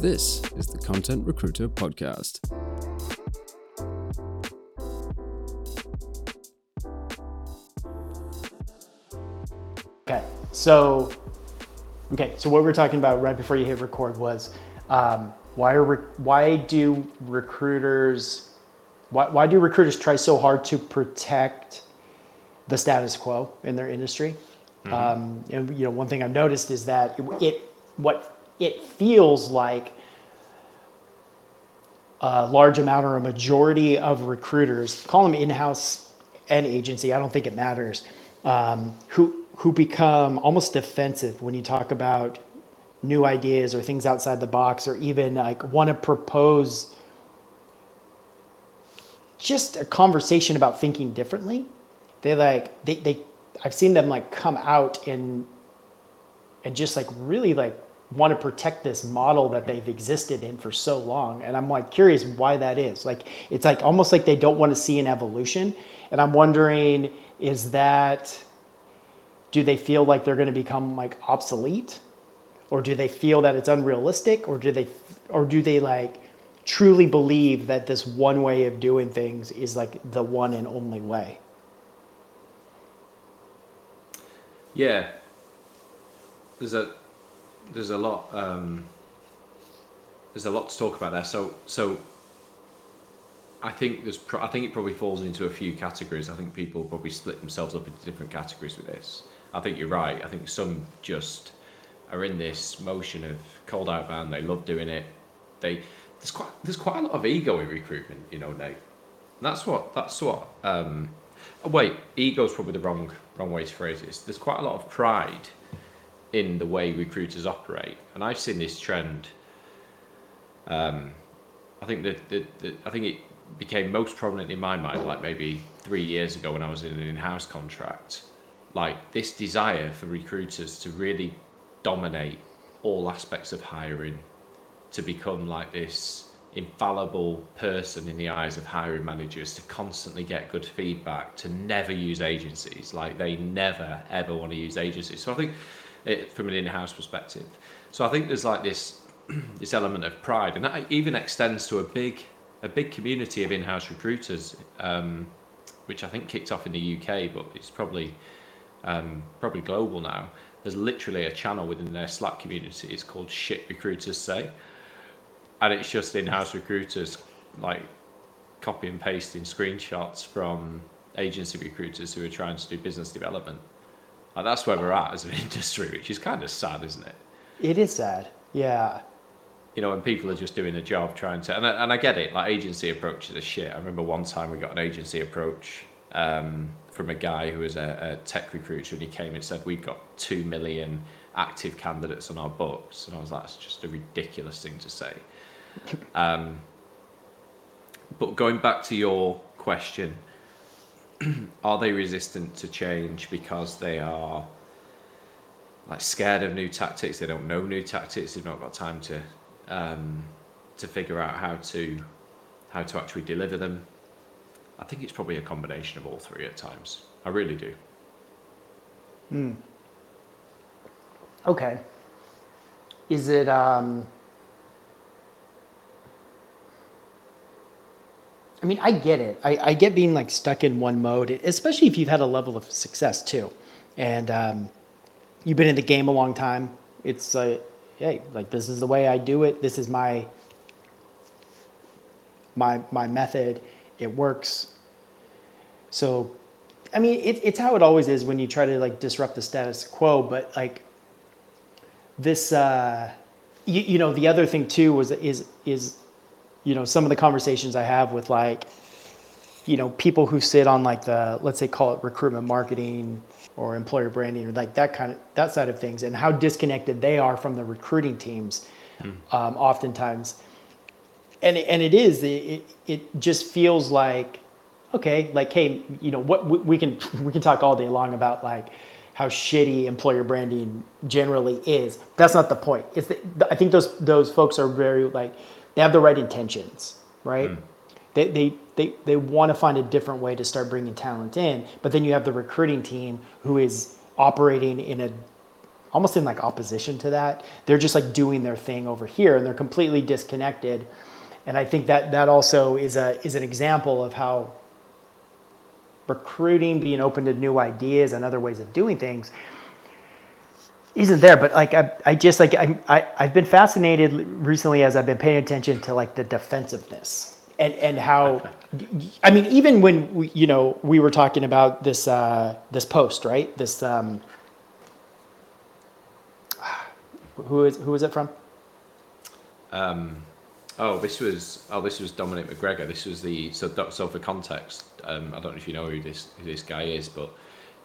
This is the Content Recruiter Podcast. Okay, so okay, so what we were talking about right before you hit record was um, why are re- why do recruiters why, why do recruiters try so hard to protect the status quo in their industry? Um, and you know, one thing I've noticed is that it, it what it feels like a large amount or a majority of recruiters, call them in-house and agency, I don't think it matters, um, who who become almost defensive when you talk about new ideas or things outside the box, or even like want to propose just a conversation about thinking differently. They like they they I've seen them like come out and and just like really like want to protect this model that they've existed in for so long and i'm like curious why that is. Like it's like almost like they don't want to see an evolution and i'm wondering is that do they feel like they're going to become like obsolete? Or do they feel that it's unrealistic? Or do they or do they like truly believe that this one way of doing things is like the one and only way? Yeah, there's a there's a lot um, there's a lot to talk about there. So so I think there's pro- I think it probably falls into a few categories. I think people probably split themselves up into different categories with this. I think you're right. I think some just are in this motion of cold outbound. They love doing it. They there's quite there's quite a lot of ego in recruitment, you know, Nate. And that's what that's what. Um, oh, wait, ego is probably the wrong wrong way to phrase this. There's quite a lot of pride in the way recruiters operate, and I've seen this trend. Um, I think that, that, I think it became most prominent in my mind, like maybe three years ago when I was in an in-house contract. Like this desire for recruiters to really dominate all aspects of hiring, to become like this infallible person in the eyes of hiring managers to constantly get good feedback to never use agencies like they never ever want to use agencies so i think from an in-house perspective so i think there's like this this element of pride and that even extends to a big a big community of in-house recruiters um, which i think kicked off in the uk but it's probably um, probably global now there's literally a channel within their slack community it's called shit recruiters say and it's just in-house recruiters like copy and pasting screenshots from agency recruiters who are trying to do business development. And that's where we're at as an industry, which is kind of sad, isn't it? it is sad yeah You know, when people are just doing a job trying to, and I, and I get it, like agency approaches are shit. I remember one time we got an agency approach um, from a guy who was a, a tech recruiter, and he came and said, We've got two million active candidates on our books. And I was like, That's just a ridiculous thing to say. Um, but going back to your question, are they resistant to change because they are like scared of new tactics? They don't know new tactics. They've not got time to um, to figure out how to how to actually deliver them. I think it's probably a combination of all three at times. I really do. Hmm. Okay. Is it um I mean, I get it. I, I get being like stuck in one mode, especially if you've had a level of success too. And um, you've been in the game a long time. It's like, hey, like this is the way I do it. This is my my my method. It works. So, I mean, it, it's how it always is when you try to like disrupt the status quo. But like this, uh, you, you know, the other thing too was is is you know some of the conversations I have with like you know people who sit on like the let's say call it recruitment marketing or employer branding or like that kind of that side of things and how disconnected they are from the recruiting teams um, oftentimes. And it, and it is it, it it just feels like okay like hey you know what we, we can we can talk all day long about like how shitty employer branding generally is. That's not the point. It's the, i think those those folks are very like they have the right intentions right hmm. they they they, they want to find a different way to start bringing talent in but then you have the recruiting team who is operating in a almost in like opposition to that. They're just like doing their thing over here and they're completely disconnected. And I think that that also is a is an example of how recruiting, being open to new ideas and other ways of doing things isn't there. But like I, I just like I, I I've been fascinated recently as I've been paying attention to like the defensiveness and and how I mean even when we, you know we were talking about this uh, this post right this um, who is who is it from? Um oh, this was oh this was Dominic McGregor. This was the so so for context, um, I don't know if you know who this who this guy is, but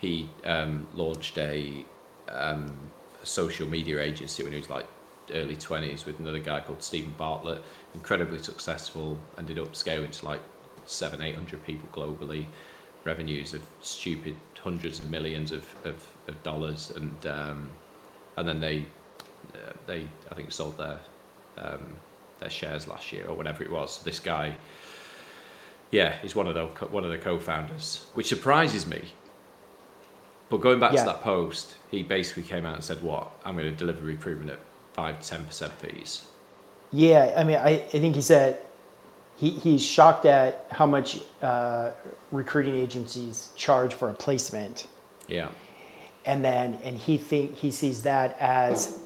he um, launched a, um, social media agency when he was like early twenties with another guy called Steven Bartlett. Incredibly successful. Ended up scaling to like seven eight hundred people globally, revenues of stupid hundreds of millions of, of, of dollars, and um, and then they uh, they I think sold their um, their shares last year or whatever it was. This guy, yeah, he's one of the one of the co-founders, which surprises me. But going back Yeah. to that post, he basically came out and said, "What I'm going to deliver recruitment at five to ten percent fees." Yeah, I mean, I, I think he said he, he's shocked at how much uh, recruiting agencies charge for a placement, Yeah, and then and he think he sees that as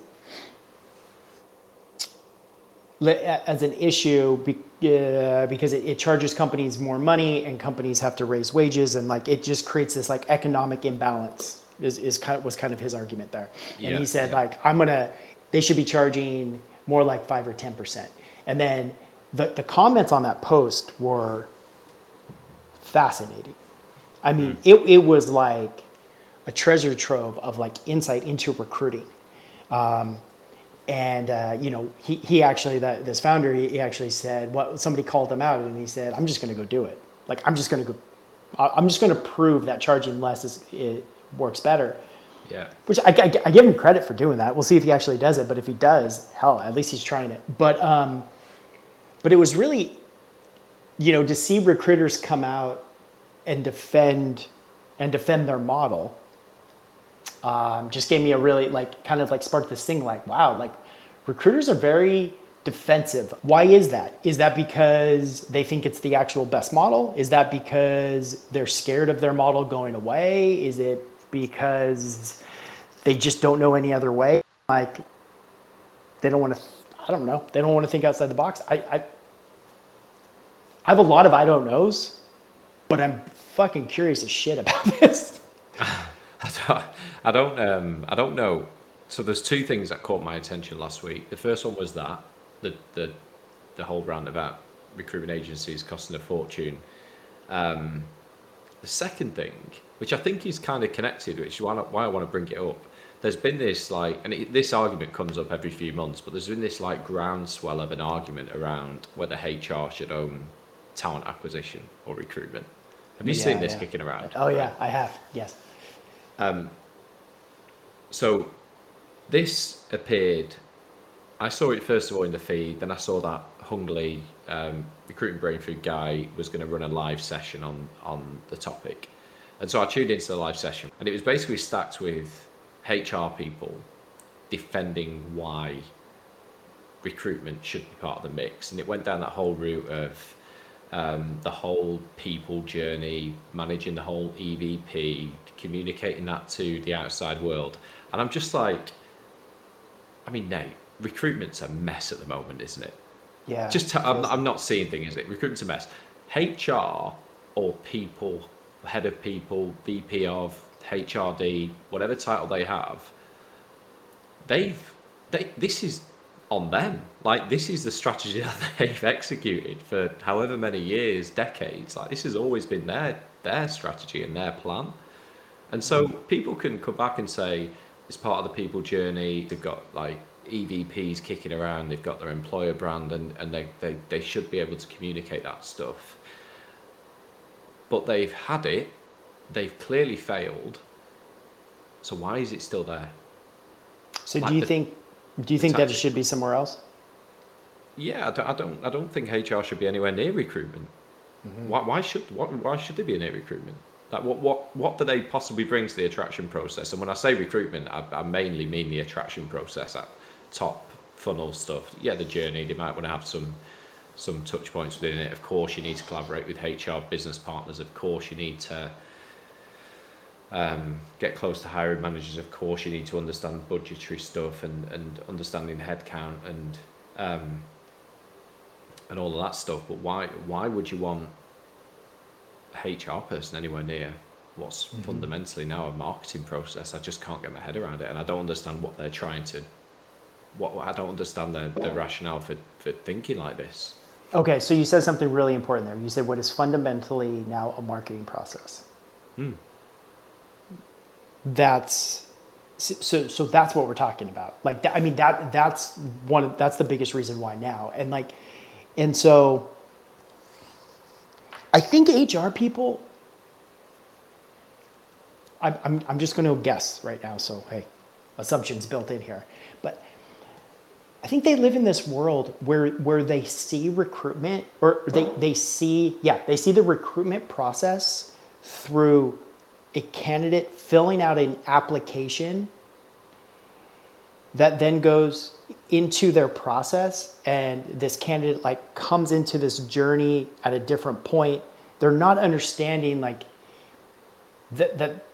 as an issue uh, because it, it charges companies more money, and companies have to raise wages, and like it just creates this like economic imbalance. Is, is kind of, was kind of his argument there, and Yeah, he said yeah. like I'm gonna they should be charging more like five or ten percent, and then the the comments on that post were fascinating. I mean, Hmm. it it was like a treasure trove of like insight into recruiting. Um, and uh, you know, he, he actually that this founder he, he actually said what somebody called him out and he said, "I'm just going to go do it. Like I'm just going to go. I'm just going to prove that charging less is it works better." yeah, Which I, I, I give him credit for doing that. We'll see if he actually does it. But if he does, hell, at least he's trying it. But um, but it was really, you know, to see recruiters come out and defend and defend their model um, just gave me a really like kind of like sparked this thing like wow like recruiters are very defensive. Why is that? Is that because they think it's the actual best model? Is that because they're scared of their model going away? Is it because they just don't know any other way? Like they don't want to i don't know. They don't want to think outside the box. I i, I have a lot of i don't knows but i'm fucking curious as shit about this. Don't, I don't, um, I don't know. So there's two things that caught my attention last week. The first one was that the the the whole round about recruitment agencies costing a fortune. Um, the second thing, which I think is kind of connected, which is why, I- why I want to bring it up. There's been this like, and it, this argument comes up every few months, but there's been this like groundswell of an argument around whether HR should own talent acquisition or recruitment. Have you Yeah, seen this yeah. kicking around? oh yeah i have yes So this appeared. I saw it first of all in the feed. Then I saw that Hung Lee um, recruiting brain food guy was going to run a live session on on the topic, and so I tuned into the live session, and it was basically stacked with HR people defending why recruitment should be part of the mix, and it went down that whole route of um, the whole people journey, managing the whole EVP, communicating that to the outside world. And I'm just like, I mean, Nate, recruitment's a mess at the moment, isn't it? yeah Just, i I'm, I'm not seeing things, is it? Recruitment's a mess. HR or people, head of people, VP of, HRD, whatever title they have, they've, they, this is on them. Like, this is the strategy that they've executed for however many years, decades. Like, this has always been their, their strategy and their plan. And so hmm. people can come back and say it's part of the people journey. They've got like EVPs kicking around. They've got their employer brand, and and they they, they should be able to communicate that stuff. But they've had it. They've clearly failed. So why is it still there? So Like do you the- think do you think that it should be somewhere else? Yeah, I don't I don't, I don't think HR should be anywhere near recruitment. Mm-hmm. Why, why should why, why should they be near recruitment? Like what what what do they possibly bring to the attraction process? And when I say recruitment, I, I mainly mean the attraction process at top funnel stuff. Yeah, the journey. They might want to have some some touch points within it. Of course, you need to collaborate with HR business partners. Of course, you need to um, get close to hiring managers. Of course, you need to understand budgetary stuff and, and understanding headcount and um, and all of that stuff. But why why would you want HR person anywhere near what's mm-hmm. fundamentally now a marketing process? I just can't get my head around it, and I don't understand what they're trying to. What I don't understand the, the rationale for, for thinking like this. Okay, so you said something really important there. You said what is fundamentally now a marketing process. Hmm. That's so so that's what we're talking about. Like I mean that that's one that's the biggest reason why now. And like and so I think HR people I'm I'm I'm just going to guess right now so hey assumptions built in here. But I think they live in this world where where they see recruitment or they, they see yeah, they see the recruitment process through a candidate filling out an application that then goes into their process and this candidate like comes into this journey at a different point. They're not understanding like that that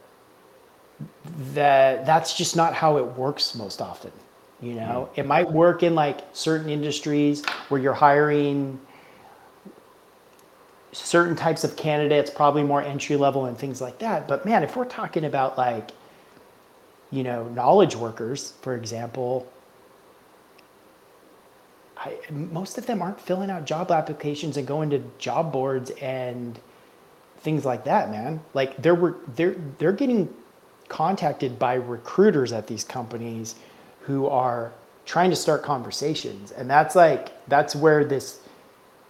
that that's just not how it works most often you know? It might work in like certain industries where you're hiring certain types of candidates probably more entry level and things like that but man if we're talking about like you know knowledge workers for example I, most of them aren't filling out job applications and going to job boards and things like that man. Like they're they're they're getting contacted by recruiters at these companies who are trying to start conversations. And that's like that's where this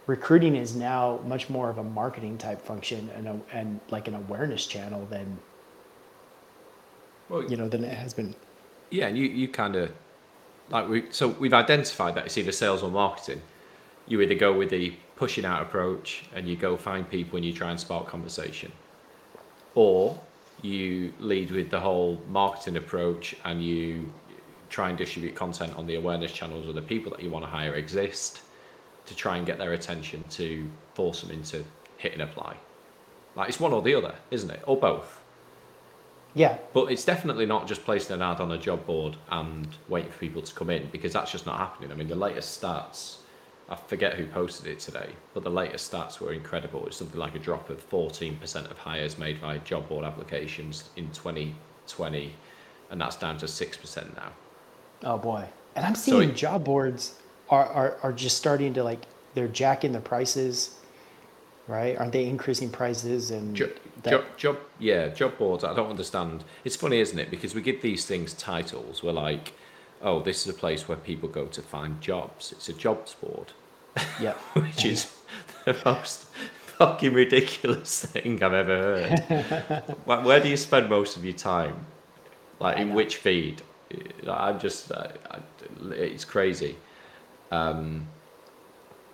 recruiting is now much more of a marketing type function and a, and like an awareness channel than well, you know than it has been yeah and you you kind of like we so we've identified that it's either sales or marketing you either go with the pushing out approach and you go find people and you try and spark conversation or you lead with the whole marketing approach and you try and distribute content on the awareness channels where the people that you want to hire exist to try and get their attention to force them into hit and apply. Like it's one or the other, isn't it? Or both. Yeah. But it's definitely not just placing an ad on a job board and waiting for people to come in because that's just not happening. I mean, the latest stats, I forget who posted it today, but the latest stats were incredible. It's something like a drop of 14% of hires made by job board applications in 2020, and that's down to 6% now. Oh boy. And I'm seeing so it, job boards are, are, are just starting to like, they're jacking the prices, right? Aren't they increasing prices and job, that... job, job, yeah, job boards. I don't understand. It's funny, isn't it? Because we give these things titles. We're like, oh, this is a place where people go to find jobs. It's a jobs board. Yeah. Which is the most fucking ridiculous thing I've ever heard. where do you spend most of your time? Like in which feed? I'm just, I, I, it's crazy. Um,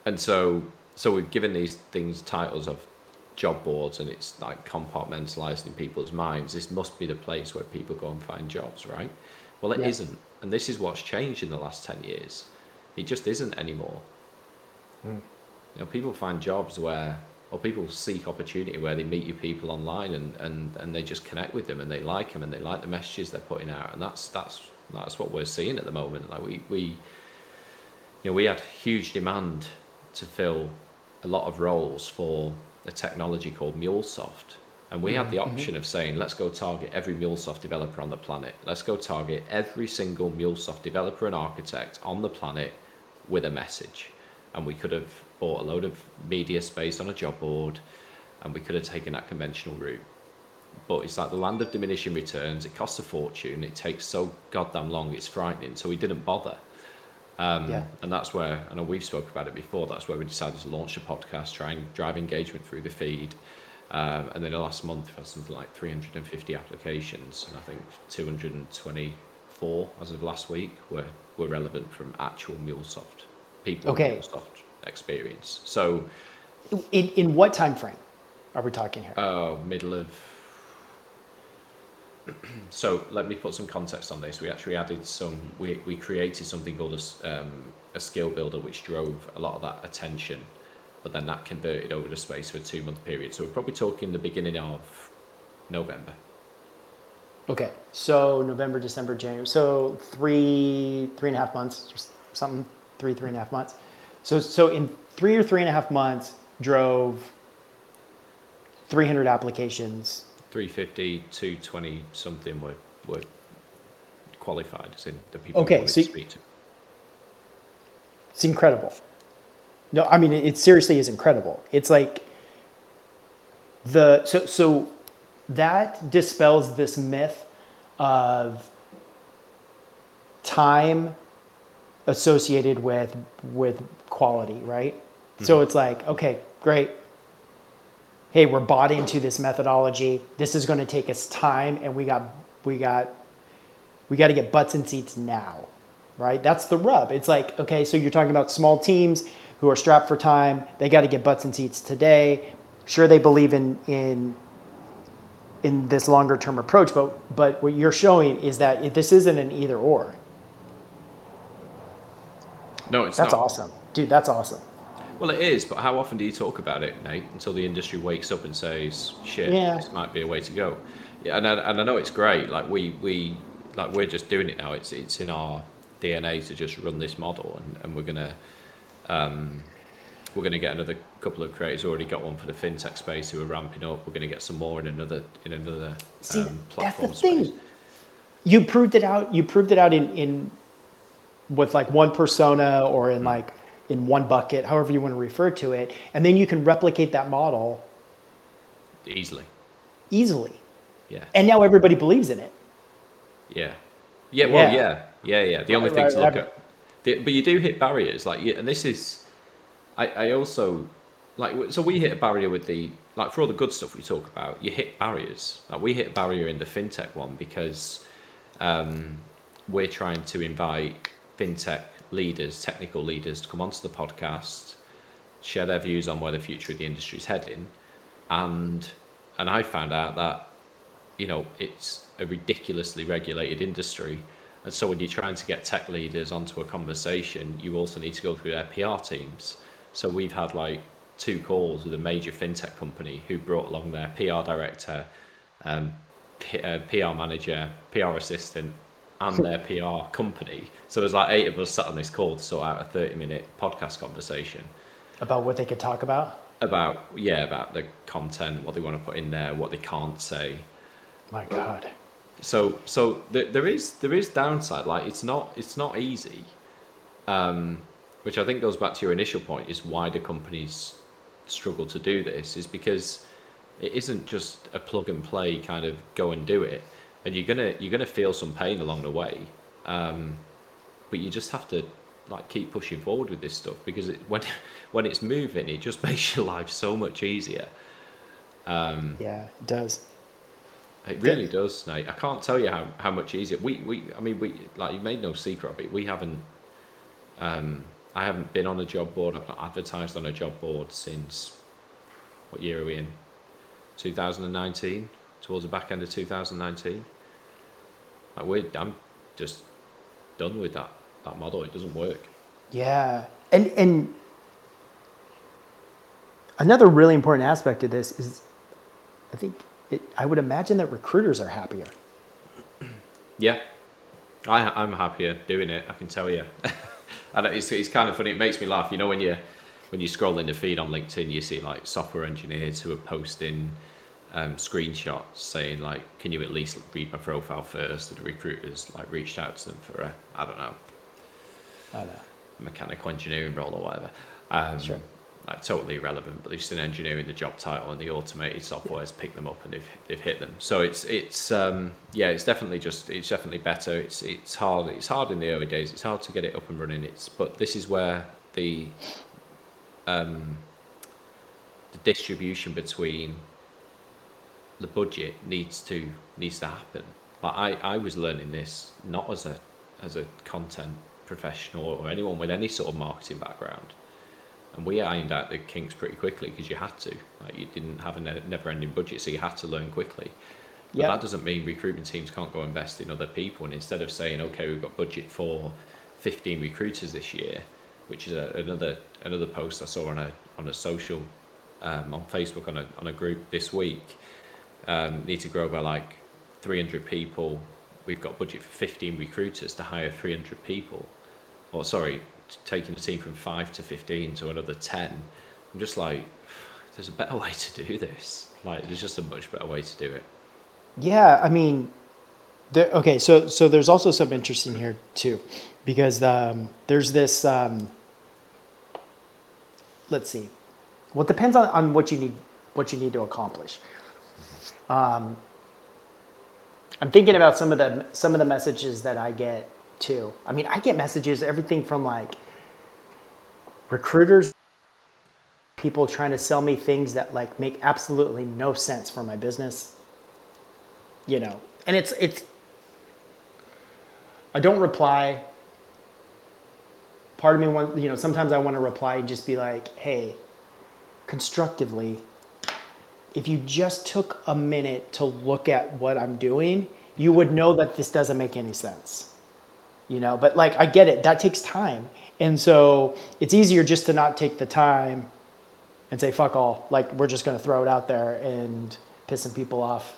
and so, so we've given these things titles of job boards, and it's like compartmentalized in people's minds. This must be the place where people go and find jobs, right? Well, it yeah. not and this is what's changed in the last ten years. It just isn't anymore. Mm. You know, people find jobs where, or people seek opportunity where they meet you people online and, and, and they just connect with them and they like them and they like the messages they're putting out, and that's that's that's what we're seeing at the moment. Like we we you know, we had huge demand to fill a lot of roles for a technology called MuleSoft. And we had the mm-hmm. option of saying, let's go target every MuleSoft developer on the planet. Let's go target every single MuleSoft developer and architect on the planet with a message. And we could have bought a load of media space on a job board and we could have taken that conventional route. But it's like the land of diminishing returns. It costs a fortune. It takes so goddamn long. It's frightening. So we didn't bother. Um, yeah. And that's where, I know we've spoke about it before, that's where we decided to launch a podcast, try and drive engagement through the feed. Um, and then the last month, we had something like 350 applications, and I think 224 as of last week were, were relevant from actual MuleSoft people okay. MuleSoft experience. So, in, in what time frame are we talking here? Oh, middle of so let me put some context on this. We actually added some. We, we created something called a, um, a skill builder, which drove a lot of that attention, but then that converted over the space of a two month period. So we're probably talking the beginning of November. Okay, so November, December, January. So three, three and a half months, something, three, three and a half months. So, so in three or three and a half months, drove 300 applications. 350, 220 something were, were qualified, as in the people Okay, wanted so to speak to. It's incredible. No, I mean, it, it seriously is incredible. It's like the, so, so that dispels this myth of time associated with with quality, right? So mm-hmm. it's like, okay, great. Hey, we're bought into this methodology. This is going to take us time, and we got we got we got to get butts and seats now, right? That's the rub. It's like, okay, so you're talking about small teams who are strapped for time. They got to get butts and seats today. Sure, they believe in in in this longer term approach, but but what you're showing is that this isn't an either or. No, it's not. That's not. awesome, dude. That's awesome. Well, it is, but how often do you talk about it, Nate, until the industry wakes up and says, "Shit, Yeah. this might be a way to go"? Yeah, and I, and I know it's great. Like we we like we're just doing it now. It's it's in our DNA to just run this model, and, and we're gonna um, we're gonna get another couple of creators. Already got one for the fintech space who are ramping up. We're gonna get some more in another in another See, um, that's the platform thing. You proved it out. You proved it out in in with like one persona or in like in one bucket, however you want to refer to it, and then you can replicate that model Easily, easily. yeah. And now everybody believes in it. Yeah. Yeah, well, Yeah. yeah, yeah, yeah. The only Right, thing right, to look right. at, the, but you do hit barriers, like, and this is, I, I also, like, so we hit a barrier with the, like, for all the good stuff we talk about, you hit barriers. Like, we hit a barrier in the fintech one because um, we're trying to invite fintech leaders, technical leaders, to come onto the podcast, share their views on where the future of the industry is heading, and and I found out that you know, it's a ridiculously regulated industry. And so when you're trying to get tech leaders onto a conversation, you also need to go through their PR teams. So we've had like two calls with a major fintech company who brought along their PR director, um, P- uh, PR manager, PR assistant, and their PR company. So there's like eight of us sat on this call to sort out a 30 minute podcast conversation About what they could talk about. about, yeah, about the content, what they want to put in there, what they can't say. My God. so so th- there is there is downside like it's not it's not easy um which i think goes back to your initial point is why do companies struggle to do this is because it isn't just a plug and play kind of go and do it and you're gonna you're gonna feel some pain along the way um but you just have to like keep pushing forward with this stuff because it, when when it's moving it just makes your life so much easier Yeah, it does. It really does, Nate. I can't tell you how, how much easier. We, we, I mean, we like you made no secret of it. We haven't, um, I haven't been on a job board. I've not advertised on a job board since what year are we in? 2019, towards the back end of 2019. Like we're, I'm just done with that that model. It doesn't work. Yeah, and and another really important aspect of this is, I think it, I would imagine that recruiters are happier. Yeah, I, I'm happier doing it. I can tell you. and it's, it's kind of funny. It makes me laugh. You know when you when you scroll in the feed on LinkedIn, you see like software engineers who are posting um, screenshots saying like, "Can you at least read my profile first? And the recruiters like reached out to them for a I don't know I know. mechanical engineering role or whatever. Um, Sure. Like totally irrelevant, but they've an engineering the job title and the automated software has picked them up and they've, they've hit them. So it's it's um, yeah, it's definitely just it's definitely better. It's it's hard. It's hard in the early days. It's hard to get it up and running. It's but this is where the um, the distribution between the budget needs to needs to happen. But I, I was learning this not as a as a content professional or anyone with any sort of marketing background, and we ironed out the kinks pretty quickly because you had to. Like you didn't have a ne- never-ending budget, so you had to learn quickly. But Yep. that doesn't mean recruitment teams can't go invest in other people. And instead of saying, okay, we've got budget for 15 recruiters this year, which is a, another another post I saw on a on a social um, on Facebook on a on a group this week. Um, need to grow by like 300 people. We've got budget for 15 recruiters to hire 300 people. Or sorry, taking the team from five to 15 to another 10. I'm just like, there's a better way to do this. Like, there's just a much better way to do it. Yeah, I mean, there, okay, so so there's also some interesting here too, because um, there's this. Um, let's see, well, it depends on, on what you need what you need to accomplish. Um, I'm thinking about some of the some of the messages that I get too. I mean, I get messages everything from like recruiters, people trying to sell me things that like make absolutely no sense for my business you know and it's it's i don't reply part of me want you know sometimes i want to reply and just be like hey constructively if you just took a minute to look at what i'm doing you would know that this doesn't make any sense you know? But like i get it. That takes time. And so it's easier just to not take the time and say fuck all. Like we're just to throw it out there and piss some people off.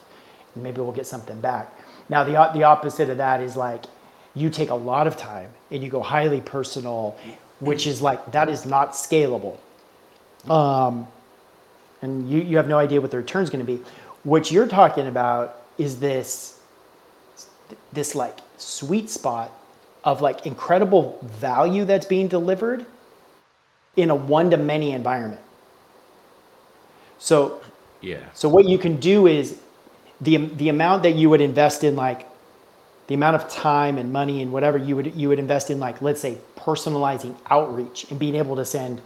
And maybe we'll get something back. Now the, the opposite of that is like you take a lot of time and you go highly personal which is like that is not scalable. Um, and you, you have no idea what the return's going to be what you're talking about is this this like sweet spot of like incredible value that's being delivered in a one to many environment so Yeah. so what you can do is the the amount that you would invest in like the amount of time and money and whatever you would you would invest in like let's say personalizing outreach and being able to send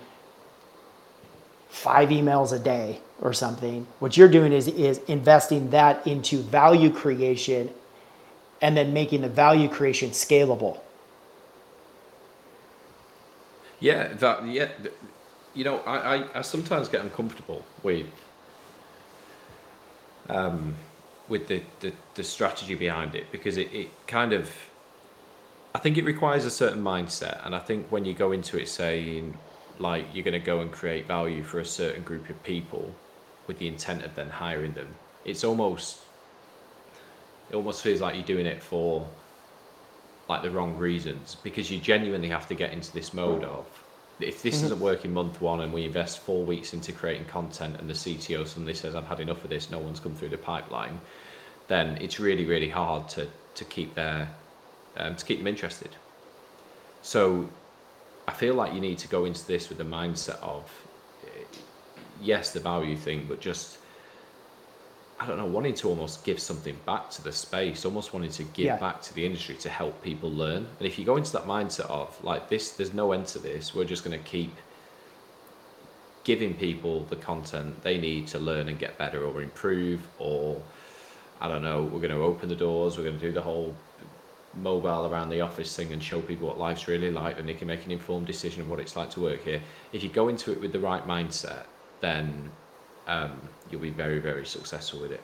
five emails a day or something. What you're doing is is investing that into value creation and then making the value creation scalable. Yeah, that yeah. You know, I, I, I sometimes get uncomfortable with um with the, the, the strategy behind it because it, it kind of I think it requires a certain mindset and I think when you go into it saying like you're gonna go and create value for a certain group of people with the intent of then hiring them, it's almost it almost feels like you're doing it for like the wrong reasons because you genuinely have to get into this mode of if this isn't working month one and we invest four weeks into creating content and the CTO suddenly says I've had enough of this, no one's come through the pipeline, then it's really really hard to to keep their um, to keep them interested. So I feel like you need to go into this with the mindset of eh, yes the value thing, but just I don't know, wanting to almost give something back to the space, almost wanting to give Yeah. back to the industry to help people learn. And if you go into that mindset of like this, there's no end to this, we're just going to keep giving people the content they need to learn and get better or improve, or I don't know, we're going to open the doors, we're going to do the whole mobile around the office thing and show people what life's really like and they can make an informed decision of what it's like to work here. If you go into it with the right mindset, then um, you'll be very, very successful with it.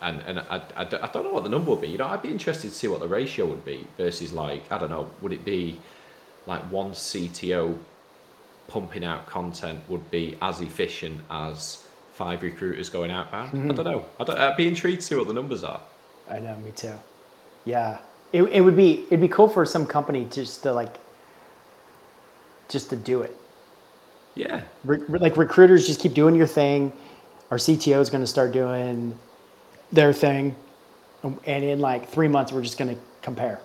And and I, I, don't- I don't know what the number would be. You know, I'd be interested to see what the ratio would be versus like I don't know. Would it be like one CTO pumping out content would be as efficient as five recruiters going outbound? I don't know. I don't, I'd be intrigued to see what the numbers are. I know, me too. Yeah, it, it would be it'd be cool for some company just to like just to do it. Yeah, Re- like recruiters just keep doing your thing. Our CTO is going to start doing their thing, and in like three months we're just going to compare.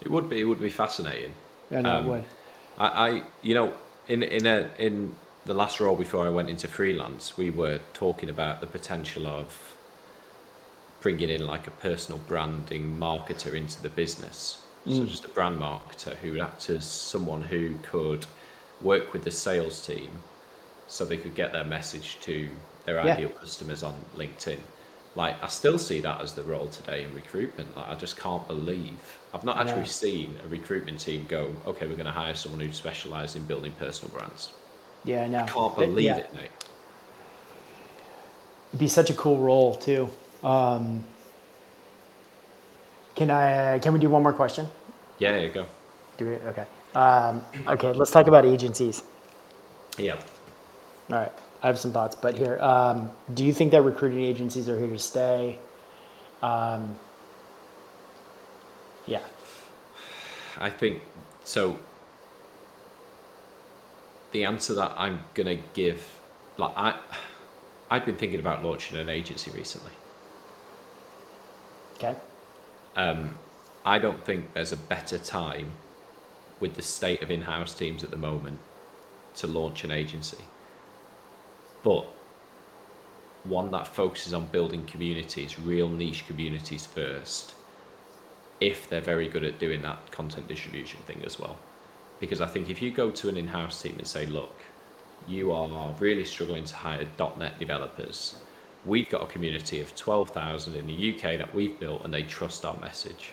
it would be. It would be fascinating. I know Um, it would. I, I you know in in a in the last role before I went into freelance, we were talking about the potential of bringing in like a personal branding marketer into the business. So mm. just a brand marketer who would act as someone who could work with the sales team so they could get their message to their Yeah. ideal customers on LinkedIn. Like I still see that as the role today in recruitment. Like I just can't believe I've not actually seen a recruitment team go, okay, we're going to hire someone who specialises in building personal brands. Yeah, I know. I can't But, believe yeah, it, mate. It'd be such a cool role too. Can I? Can we do one more question? Yeah, there you go. Do it. Okay. Um, okay. Let's talk about agencies. Yeah. All right. I have some thoughts, but here, um, do you think that recruiting agencies are here to stay? Um, yeah. I think so. The answer that I'm gonna give, like I, I've been thinking about launching an agency recently. Okay. Um, I don't think there's a better time with the state of in-house teams at the moment to launch an agency. But one that focuses on building communities, real niche communities first, if they're very good at doing that content distribution thing as well. Because I think if you go to an in-house team and say, look, you are really struggling to hire .NET developers, we've got a community of 12,000 in the UK that we've built and they trust our message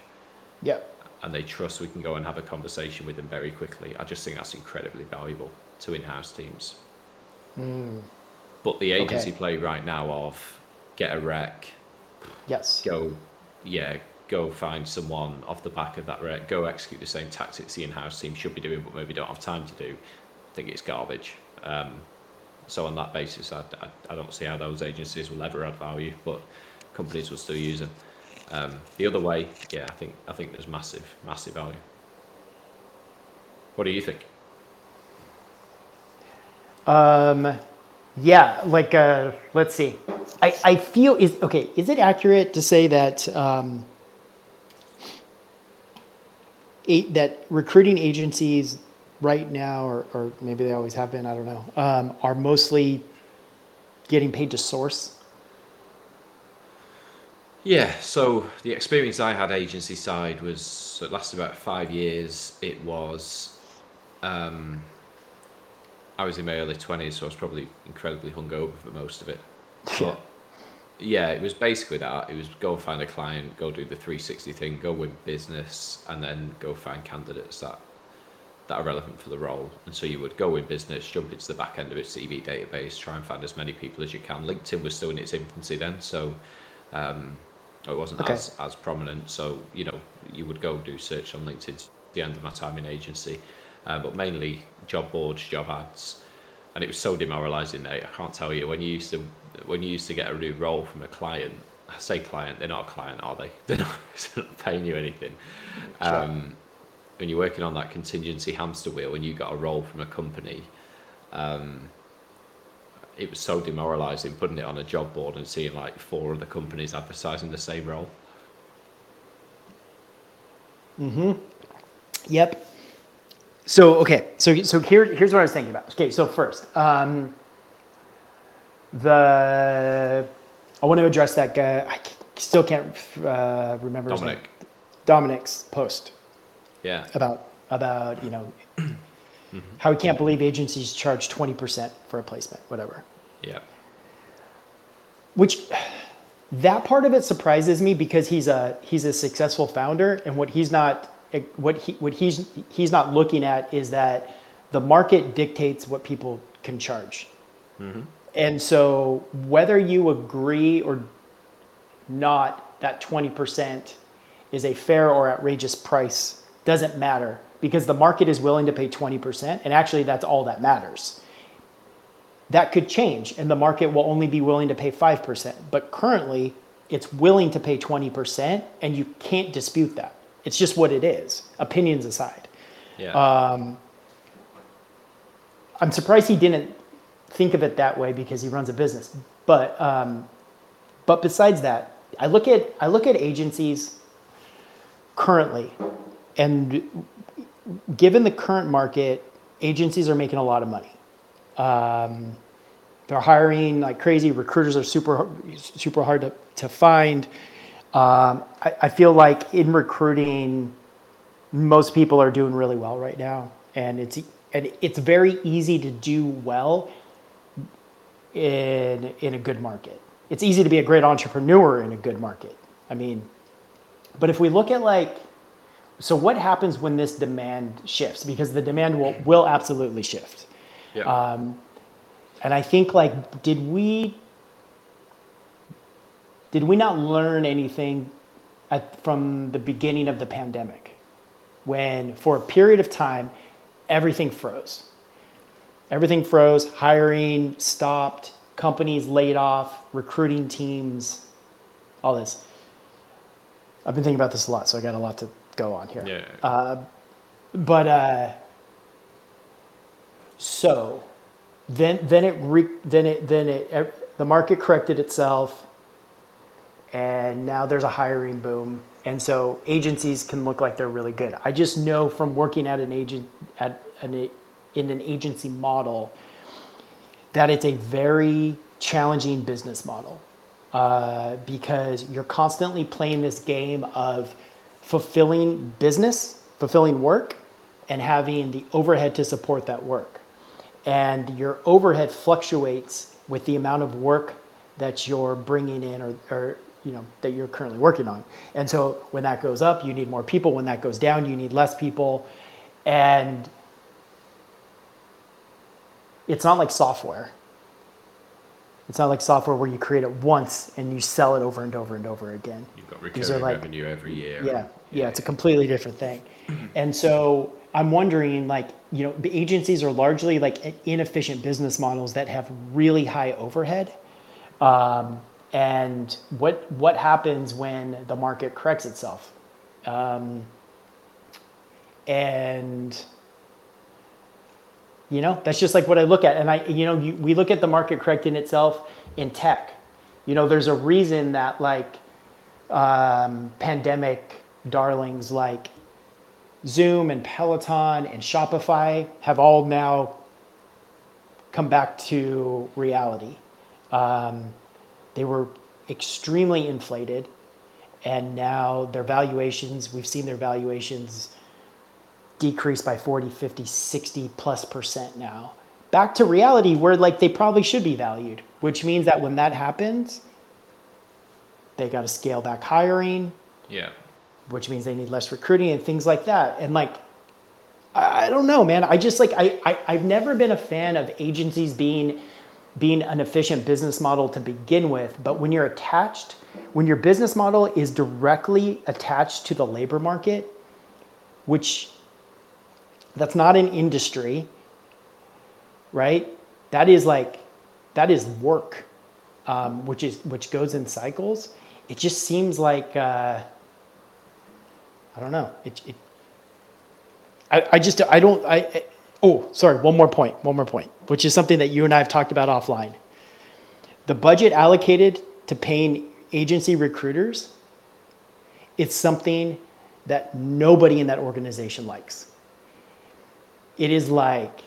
Yeah. and they trust we can go and have a conversation with them very quickly. I just think that's incredibly valuable to in-house teams. But the agency Okay. play right now of get a rec, Yes. go, yeah, go find someone off the back of that rec, go execute the same tactics the in-house team should be doing, but maybe don't have time to do. I think it's garbage. Um, so on that basis, I, I, I don't see how those agencies will ever add value, but companies will still use them. Um, the other way, yeah, I think I think there's massive, massive value. What do you think? Um, yeah, like, uh, let's see. I, I feel is okay. Is it accurate to say that um, eight, that recruiting agencies right now, or, or maybe they always have been, I don't know, um, are mostly getting paid to source? Yeah, so the experience I had agency side was it lasted about five years. It was um I was in my early twenties, so I was probably incredibly hungover for most of it. But yeah, it was basically that. It was go find a client, go do the 360 thing, go win business, and then go find candidates that that are relevant for the role. And so you would go in business, jump into the back end of its CV database, try and find as many people as you can. LinkedIn was still in its infancy then, so um, it wasn't Okay. as, as prominent. So, you know, you would go do search on LinkedIn at the end of my time in agency, uh, but mainly job boards, job ads. And it was so demoralizing, Nate. I can't tell you when you used to when you used to get a new role from a client. I say client, they're not a client, are they? They're not, they're not paying you anything. Um, when you're working on that contingency hamster wheel and you got a role from a company, um, it was so demoralizing putting it on a job board and seeing like four other companies advertising the same role. Hmm. Yep. So okay, so so here here's what I was thinking about. Okay, so first, um, the I want to address that guy. I still can't uh, remember. Dominic. Dominic's post Yeah. about about you know mm-hmm. how he can't believe agencies charge twenty percent for a placement, whatever. Yeah. Which that part of it surprises me because he's a he's a successful founder, and what he's not what he what he's he's not looking at is that the market dictates what people can charge. Mm-hmm. And so whether you agree or not that 20% is a fair or outrageous price doesn't matter because the market is willing to pay 20% and actually that's all that matters that could change and the market will only be willing to pay 5%. But currently, it's willing to pay 20% and you can't dispute that. It's just what it is, opinions aside. Yeah. I'm surprised he didn't think of it that way because he runs a business. But um, but besides that, I look at I look at agencies currently, and given the current market, agencies are making a lot of money. Um, they're hiring like crazy. Recruiters are super super hard to, to find. Um, I, I feel like in recruiting, most people are doing really well right now, and it's and it's very easy to do well in in a good market. It's easy to be a great entrepreneur in a good market. I mean, but if we look at like, so what happens when this demand shifts? Because the demand will will absolutely shift. yeah. Um, and I think like, did we? did we not learn anything at, from the beginning of the pandemic when for a period of time everything froze everything froze hiring stopped companies laid off recruiting teams all this i've been thinking about this a lot so i got a lot to go on here. Yeah. uh, but uh, so then then it re, then it then it the market corrected itself and now there's a hiring boom. And so agencies can look like they're really good. I just know from working at an agent at an in an agency model that it's a very challenging business model uh, because you're constantly playing this game of fulfilling business, fulfilling work, and having the overhead to support that work. And your overhead fluctuates with the amount of work that you're bringing in or, or you know that you're currently working on. And so when that goes up, you need more people. When that goes down, you need less people. And it's not like software. It's not like software where you create it once and you sell it over and over and over again. You've got These are recurring like- revenue every year. Yeah, yeah, it's a completely different thing. And so I'm wondering, like, you know, the agencies are largely like inefficient business models that have really high overhead. Um, and what what happens when the market corrects itself? Um, and you know, that's just like what I look at. And I, you know, you, we look at the market correcting itself in tech. You know, there's a reason that like um, pandemic darlings like Zoom and Peloton and Shopify have all now come back to reality. Um, they were extremely inflated, and now their valuations, we've seen their valuations decrease by 40, 50, 60 plus percent now. Back to reality where like they probably should be valued, which means that when that happens, they got to scale back hiring, Yeah. which means they need less recruiting and things like that. And like, I, I don't know, man. I just like I, I I've never been a fan of agencies being being an efficient business model to begin with. But when you're attached, when your business model is directly attached to the labor market, which that's not an industry, right? That is like that is work, um, which is which goes in cycles. It just seems like. Uh, I don't know. It, it I, I just, I don't, I, I- oh, sorry, one more point, one more point, which is something that you and I have talked about offline. The budget allocated to paying agency recruiters, it's something that nobody in that organization likes. It is like,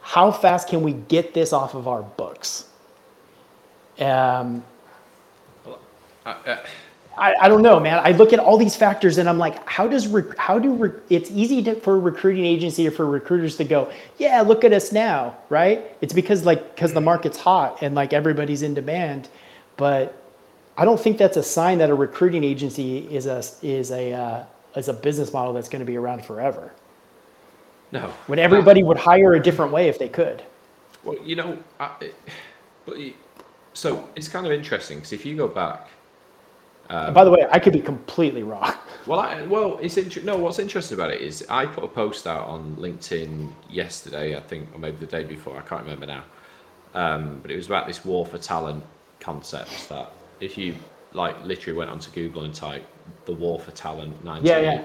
how fast can we get this off of our books? Um, I, I, I, don't know, man. I look at all these factors and I'm like, how does rec- how do it's easy to, for a recruiting agency or for recruiters to go, yeah, look at us now, right? It's because like because the market's hot and like everybody's in demand, but I don't think that's a sign that a recruiting agency is a is a uh, is a business model that's going to be around forever. No. When everybody would hire a different way if they could. Well, you know, I, but so it's kind of interesting because if you go back, And by the way, I could be completely wrong. well, I, well, it's inter- no. What's interesting about it is I put a post out on LinkedIn yesterday, I think, or maybe the day before. I can't remember now. Um, but it was about this war for talent concept that if you like literally went onto Google and typed the war for talent Yeah, yeah.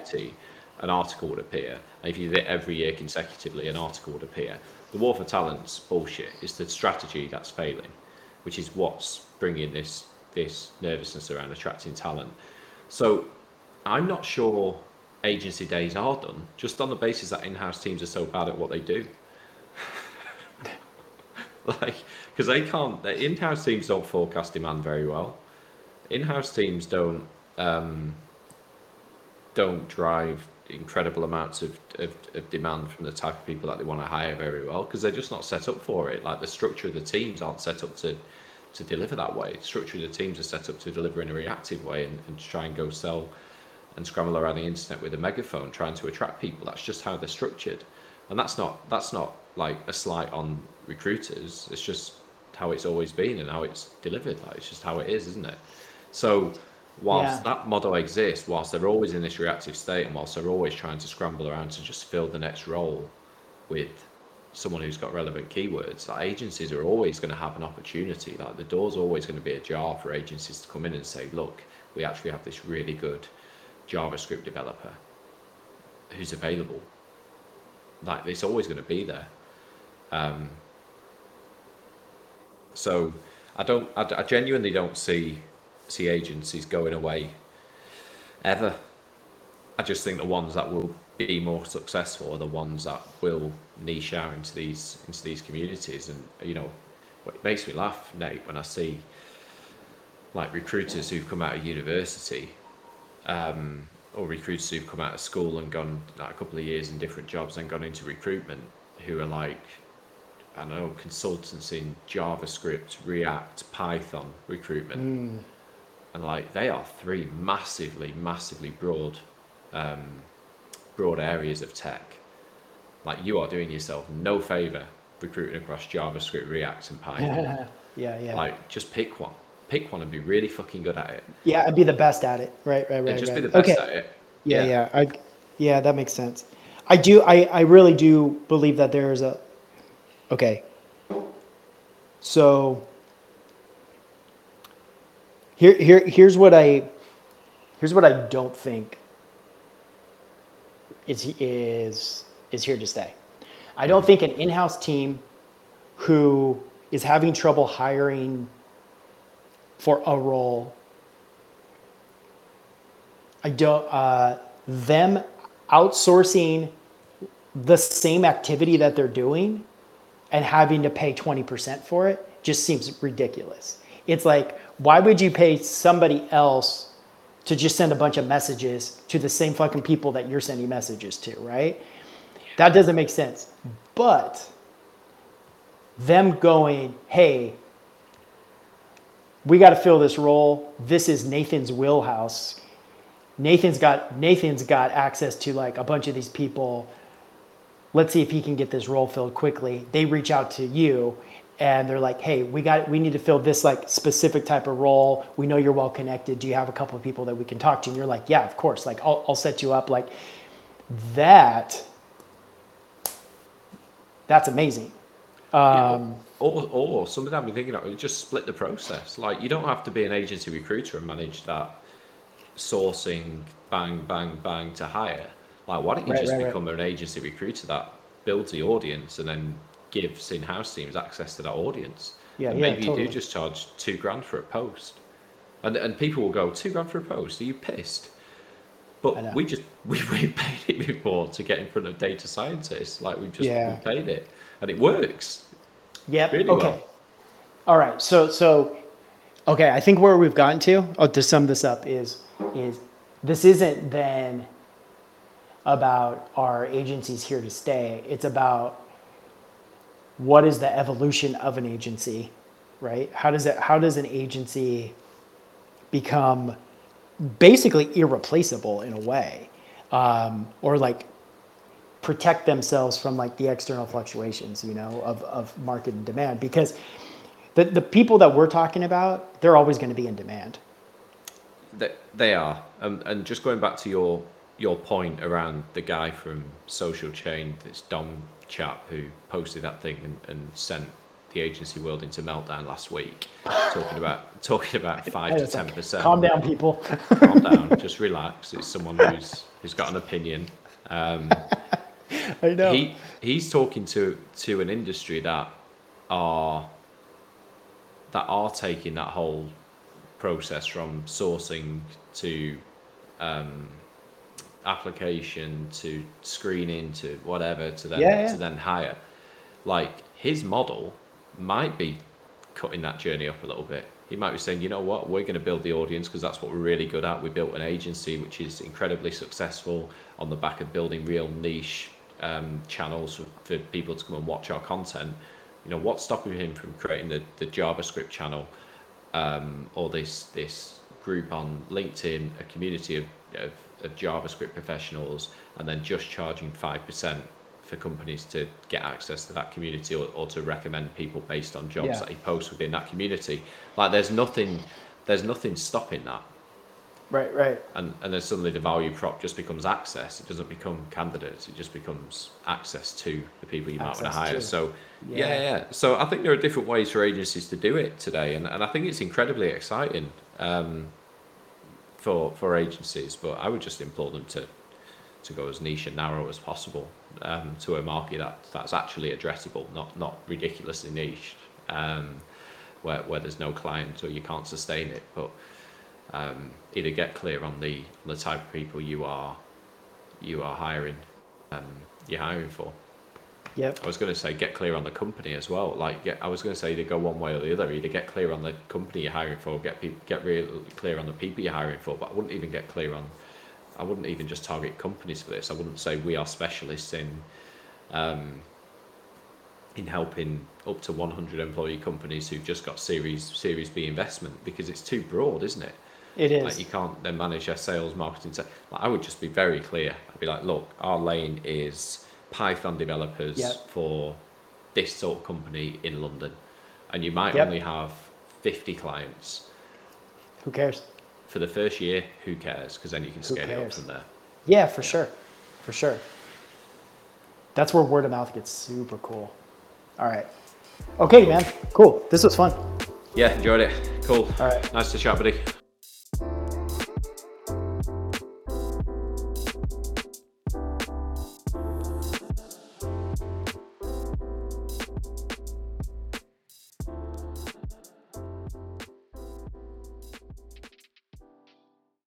1980, an article would appear. And if you did it every year consecutively, an article would appear. The war for talent's bullshit. It's the strategy that's failing, which is what's bringing this this nervousness around attracting talent. So I'm not sure agency days are done, just on the basis that in-house teams are so bad at what they do. like, because they can't. The in-house teams don't forecast demand very well. In-house teams don't um, don't drive incredible amounts of, of, of demand from the type of people that they want to hire very well because they're just not set up for it. Like the structure of the teams aren't set up to to deliver that way. The structure of the teams are set up to deliver in a reactive way and, and to try and go sell and scramble around the internet with a megaphone trying to attract people. That's just how they're structured. And that's not that's not like a slight on recruiters. It's just how it's always been and how it's delivered. Like it's just how it is, isn't it? So whilst Yeah. that model exists, whilst they're always in this reactive state, and whilst they're always trying to scramble around to just fill the next role with someone who's got relevant keywords, like agencies are always going to have an opportunity. Like the door's always going to be ajar for agencies to come in and say, look, we actually have this really good JavaScript developer who's available. Like it's always going to be there. Um, so I don't, I, I genuinely don't see see agencies going away ever. I just think the ones that will be more successful are the ones that will niche out into these into these communities. And you know, it makes me laugh, Nate, when I see like recruiters who've come out of university, um, or recruiters who've come out of school and gone like a couple of years in different jobs and gone into recruitment, who are like, I know, consultants in JavaScript, React, Python recruitment and like they are three massively massively broad um, broad areas of tech like you are doing yourself no favor recruiting across javascript react and python yeah, yeah. like just pick one pick one and be really fucking good at it yeah, I'd be the best at it. Right, right, and right. just right. be the best okay. at it Yeah, yeah. I yeah, that makes sense. I do I I really do believe that there's a Okay. So here here here's what I here's what I don't think is is is here to stay. I don't think an in-house team who is having trouble hiring for a role I don't, uh, them outsourcing the same activity that they're doing and having to pay 20% for it just seems ridiculous. It's like, why would you pay somebody else to just send a bunch of messages to the same fucking people that you're sending messages to, right? That doesn't make sense. But them going, hey, we got to fill this role. This is Nathan's wheelhouse. Nathan's got Nathan's got access to like a bunch of these people. Let's see if he can get this role filled quickly. They reach out to you and they're like, "Hey, we got we need to fill this like specific type of role. We know you're well connected. Do you have a couple of people that we can talk to?" And you're like, "Yeah, of course. Like I'll I'll set you up." Like that that's amazing. Um, or, or something I've been thinking of, just split the process. Like you don't have to be an agency recruiter and manage that sourcing bang bang bang to hire. Like why don't you Right, just right, right. become an agency recruiter that builds the audience and then gives in-house teams access to that audience? Yeah, and yeah, maybe totally. you do just charge two grand for a post, and and people will go two grand for a post. Are you pissed? But we just we we paid it before to get in front of data scientists. Like we just Yeah. we paid it, and it works. Yep. Really okay. well. All right. So so okay, I think where we've gotten to, oh, to sum this up is is this isn't then about our agencies here to stay. It's about what is the evolution of an agency, right? How does it how does an agency become basically irreplaceable in a way? Um, or like protect themselves from like the external fluctuations, you know, of, of market and demand. Because the, the people that we're talking about, they're always going to be in demand. They, they are, um, and just going back to your your point around the guy from Social Chain, this Dom chap who posted that thing and, and sent the agency world into meltdown last week, talking about talking about five to ten percent. Calm down, people. Calm down, just relax. It's someone who's who's got an opinion. Um, I know. he he's talking to to an industry that are that are taking that whole process from sourcing to um, application to screening to whatever to then Yeah, yeah. to then hire. Like his model might be cutting that journey up a little bit. He might be saying, you know what, we're going to build the audience because that's what we're really good at. We built an agency which is incredibly successful on the back of building real niche um, channels for, for people to come and watch our content. You know, what's stopping him from creating the, the JavaScript channel um, or this this group on LinkedIn, a community of, of, of JavaScript professionals, and then just charging five percent for companies to get access to that community or, or to recommend people based on jobs Yeah. that he posts within that community. Like there's nothing there's nothing stopping that. Right, right. And and then suddenly the value prop just becomes access. It doesn't become candidates. It just becomes access to the people you might want to hire. to. So yeah. Yeah. yeah, So I think there are different ways for agencies to do it today, and, and I think it's incredibly exciting um, for for agencies. But I would just implore them to to go as niche and narrow as possible um, to a market that that's actually addressable, not not ridiculously niche, um, where where there's no client or you can't sustain it. But um, either get clear on the the type of people you are you are hiring um, you're hiring for. Yep. I was going to say get clear on the company as well. Like get, I was going to say either go one way or the other. Either get clear on the company you're hiring for, get pe- get real clear on the people you're hiring for. But I wouldn't even get clear on. I wouldn't even just target companies for this. I wouldn't say we are specialists in um, in helping up to 100 employee companies who've just got Series Series B investment because it's too broad, isn't it? It is. Like you can't then manage their sales, marketing. Like I would just be very clear. I'd be like, look, our lane is Python developers Yep. for this sort of company in London, and you might Yep. only have fifty clients Who cares? for the first year. Who cares? Because then you can scale it up from there. Yeah, for sure. For sure. That's where word of mouth gets super cool. All right. Okay, man. Cool. This was fun. Yeah, enjoyed it. Cool. All right. Nice to chat, buddy.